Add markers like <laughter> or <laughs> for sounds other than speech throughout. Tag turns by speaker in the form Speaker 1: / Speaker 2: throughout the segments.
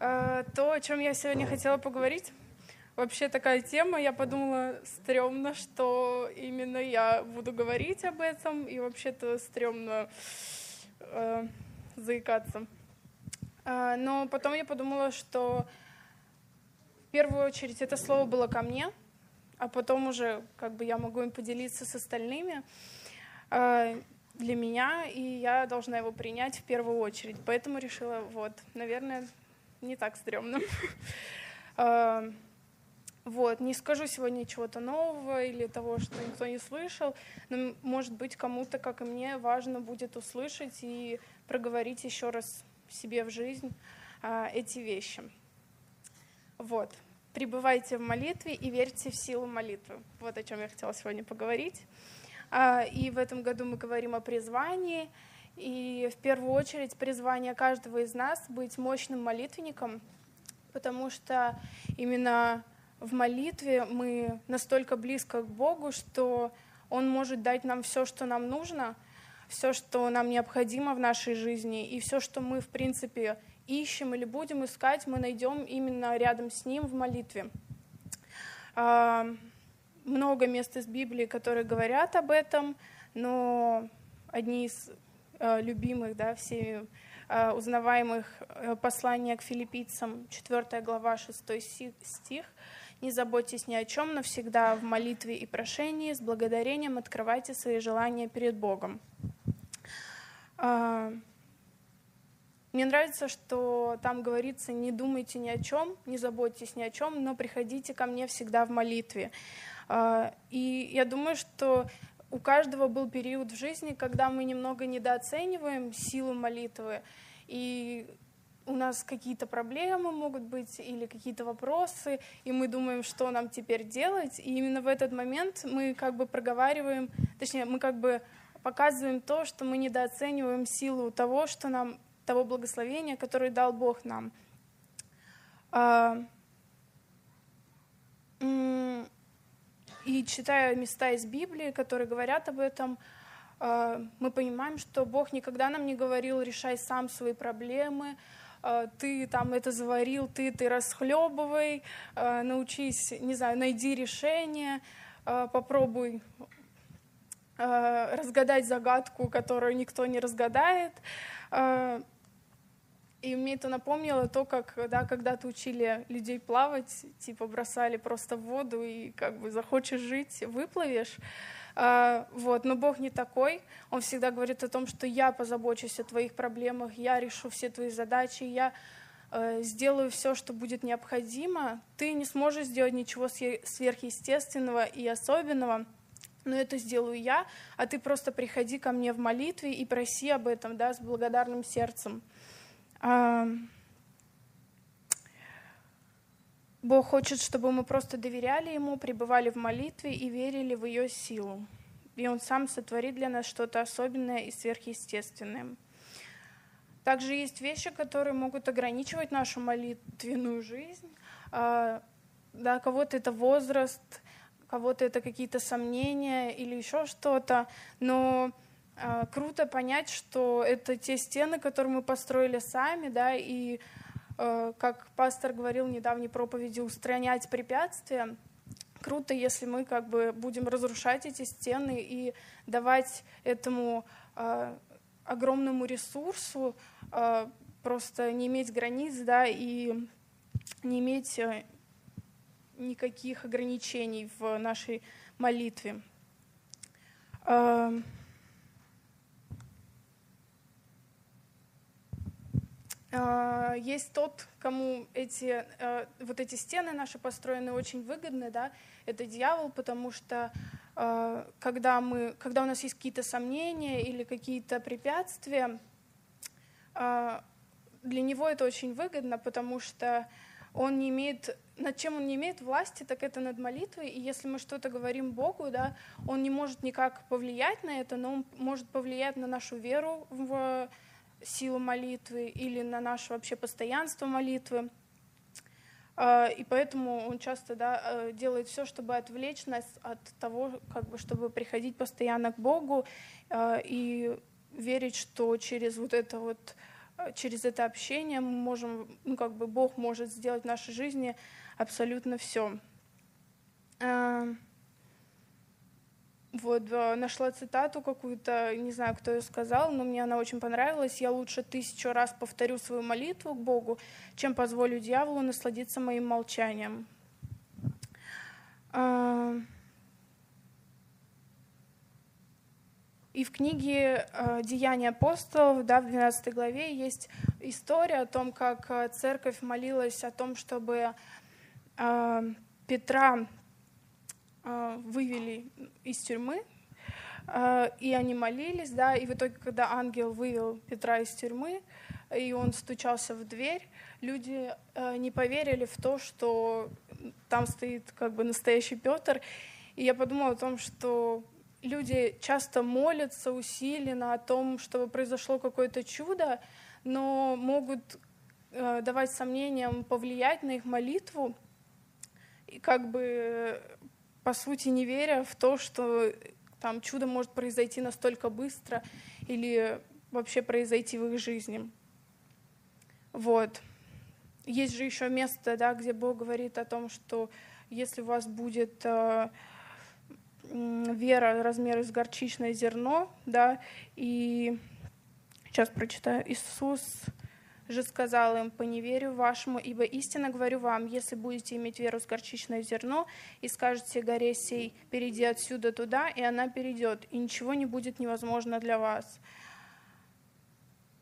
Speaker 1: Э, то, о чем я сегодня хотела поговорить, вообще такая тема, я подумала, стрёмно, что именно я буду говорить об этом, и вообще-то стрёмно э, заикаться. Э, но потом я подумала, что в первую очередь это слово было ко мне, а потом уже как бы я могу им поделиться с остальными. Э, для меня, и я должна его принять в первую очередь. Поэтому решила, вот, наверное, не так стрёмно. А, <laughs> вот, не скажу сегодня чего-то нового или того, что никто не слышал, но, может быть, кому-то, как и мне, важно будет услышать и проговорить еще раз себе в жизнь а, эти вещи. Вот. Пребывайте в молитве и верьте в силу молитвы. Вот о чем я хотела сегодня поговорить. А, и в этом году мы говорим о призвании. И в первую очередь призвание каждого из нас быть мощным молитвенником, потому что именно в молитве мы настолько близко к Богу, что Он может дать нам все, что нам нужно, все, что нам необходимо в нашей жизни, и все, что мы, в принципе, ищем или будем искать, мы найдем именно рядом с Ним в молитве. А, много мест из Библии, которые говорят об этом, но одни из любимых, да, всеми э, узнаваемых э, послания к филиппийцам, 4 глава, 6 стих. «Не заботьтесь ни о чем, но всегда в молитве и прошении с благодарением открывайте свои желания перед Богом». Э, мне нравится, что там говорится, не думайте ни о чем, не заботьтесь ни о чем, но приходите ко мне всегда в молитве. А, и я думаю, что у каждого был период в жизни, когда мы немного недооцениваем силу молитвы, и у нас какие-то проблемы могут быть или какие-то вопросы, и мы думаем, что нам теперь делать, и именно в этот момент мы как бы проговариваем, точнее, мы как бы показываем то, что мы недооцениваем силу того, что нам, того благословения, которое дал Бог нам. А, и читая места из Библии, которые говорят об этом, э, мы понимаем, что Бог никогда нам не говорил, решай сам свои проблемы, э, ты там это заварил, ты ты расхлебывай, э, научись, не знаю, найди решение, попробуй разгадать загадку, которую никто не разгадает. И мне это напомнило то, как да, когда-то учили людей плавать, типа бросали просто в воду и как бы захочешь жить, выплывешь. А, вот. Но Бог не такой. Он всегда говорит о том, что я позабочусь о твоих проблемах, я решу все твои задачи, я э, сделаю все, что будет необходимо. Ты не сможешь сделать ничего сверхъестественного и особенного, но это сделаю я, а ты просто приходи ко мне в молитве и проси об этом да, с благодарным сердцем. Бог хочет, чтобы мы просто доверяли Ему, пребывали в молитве и верили в ее силу. И Он сам сотворит для нас что-то особенное и сверхъестественное. Также есть вещи, которые могут ограничивать нашу молитвенную жизнь. А, да, кого-то это возраст, кого-то это какие-то сомнения или еще что-то. Но круто понять, что это те стены, которые мы построили сами, да, и э, как пастор говорил в недавней проповеди, устранять препятствия. Круто, если мы как бы будем разрушать эти стены и давать этому э, огромному ресурсу э, просто не иметь границ, да, и не иметь никаких ограничений в нашей молитве. А, есть тот, кому эти, э, вот эти стены наши построены очень выгодны, да, это дьявол, потому что э, когда, мы, когда у нас есть какие-то сомнения или какие-то препятствия, э, для него это очень выгодно, потому что он не имеет, над чем он не имеет власти, так это над молитвой, и если мы что-то говорим Богу, да, он не может никак повлиять на это, но он может повлиять на нашу веру в силу молитвы или на наше вообще постоянство молитвы. А, и поэтому он часто да, э, делает все, чтобы отвлечь нас от того, как бы, чтобы приходить постоянно к Богу а, и верить, что через вот это вот э, через это общение мы можем, ну, как бы Бог может сделать в нашей жизни абсолютно все. Вот, нашла цитату какую-то, не знаю, кто ее сказал, но мне она очень понравилась. «Я лучше тысячу раз повторю свою молитву к Богу, чем позволю дьяволу насладиться моим молчанием». А, и в книге а, «Деяния апостолов», да, в 12 главе, есть история о том, как а, церковь молилась о том, чтобы Петра вывели из тюрьмы, а, и они молились, да, и в итоге, когда ангел вывел Петра из тюрьмы, и он стучался в дверь, люди а, не поверили в то, что там стоит как бы настоящий Петр, и я подумала о том, что люди часто молятся усиленно о том, чтобы произошло какое-то чудо, но могут давать сомнениям повлиять на их молитву, и как бы по сути, не веря в то, что там чудо может произойти настолько быстро или вообще произойти в их жизни. Вот. Есть же еще место, да, где Бог говорит о том, что если у вас будет э, вера размером с горчичное зерно, да, и сейчас прочитаю, Иисус же сказал им, по неверию вашему, ибо истинно говорю вам, если будете иметь веру с горчичное зерно и скажете горе сей, перейди отсюда туда, и она перейдет, и ничего не будет невозможно для вас.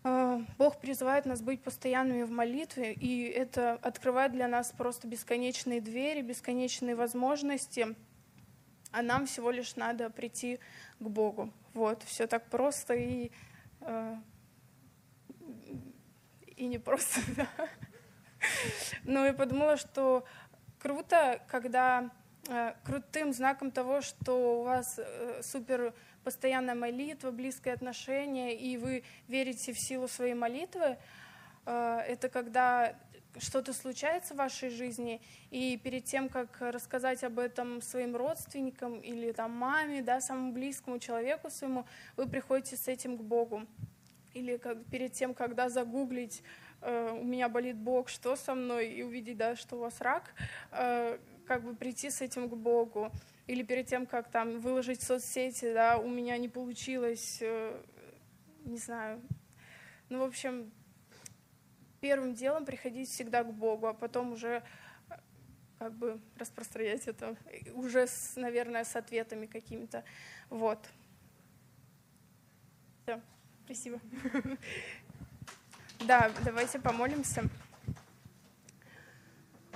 Speaker 1: А, Бог призывает нас быть постоянными в молитве, и это открывает для нас просто бесконечные двери, бесконечные возможности, а нам всего лишь надо прийти к Богу. Вот, все так просто и а, и не просто, <laughs> да. Но я подумала, что круто, когда э, крутым знаком того, что у вас э, супер постоянная молитва, близкое отношение, и вы верите в силу своей молитвы, э, это когда что-то случается в вашей жизни, и перед тем, как рассказать об этом своим родственникам или там маме, да, самому близкому человеку своему, вы приходите с этим к Богу или как, перед тем, когда загуглить э, «у меня болит Бог, что со мной?» и увидеть, да, что у вас рак, э, как бы прийти с этим к Богу. Или перед тем, как там выложить в соцсети, да, «у меня не получилось», э, не знаю. Ну, в общем, первым делом приходить всегда к Богу, а потом уже э, как бы распространять это уже, с, наверное, с ответами какими-то. Вот. Все. Спасибо. <laughs> Да, давайте помолимся.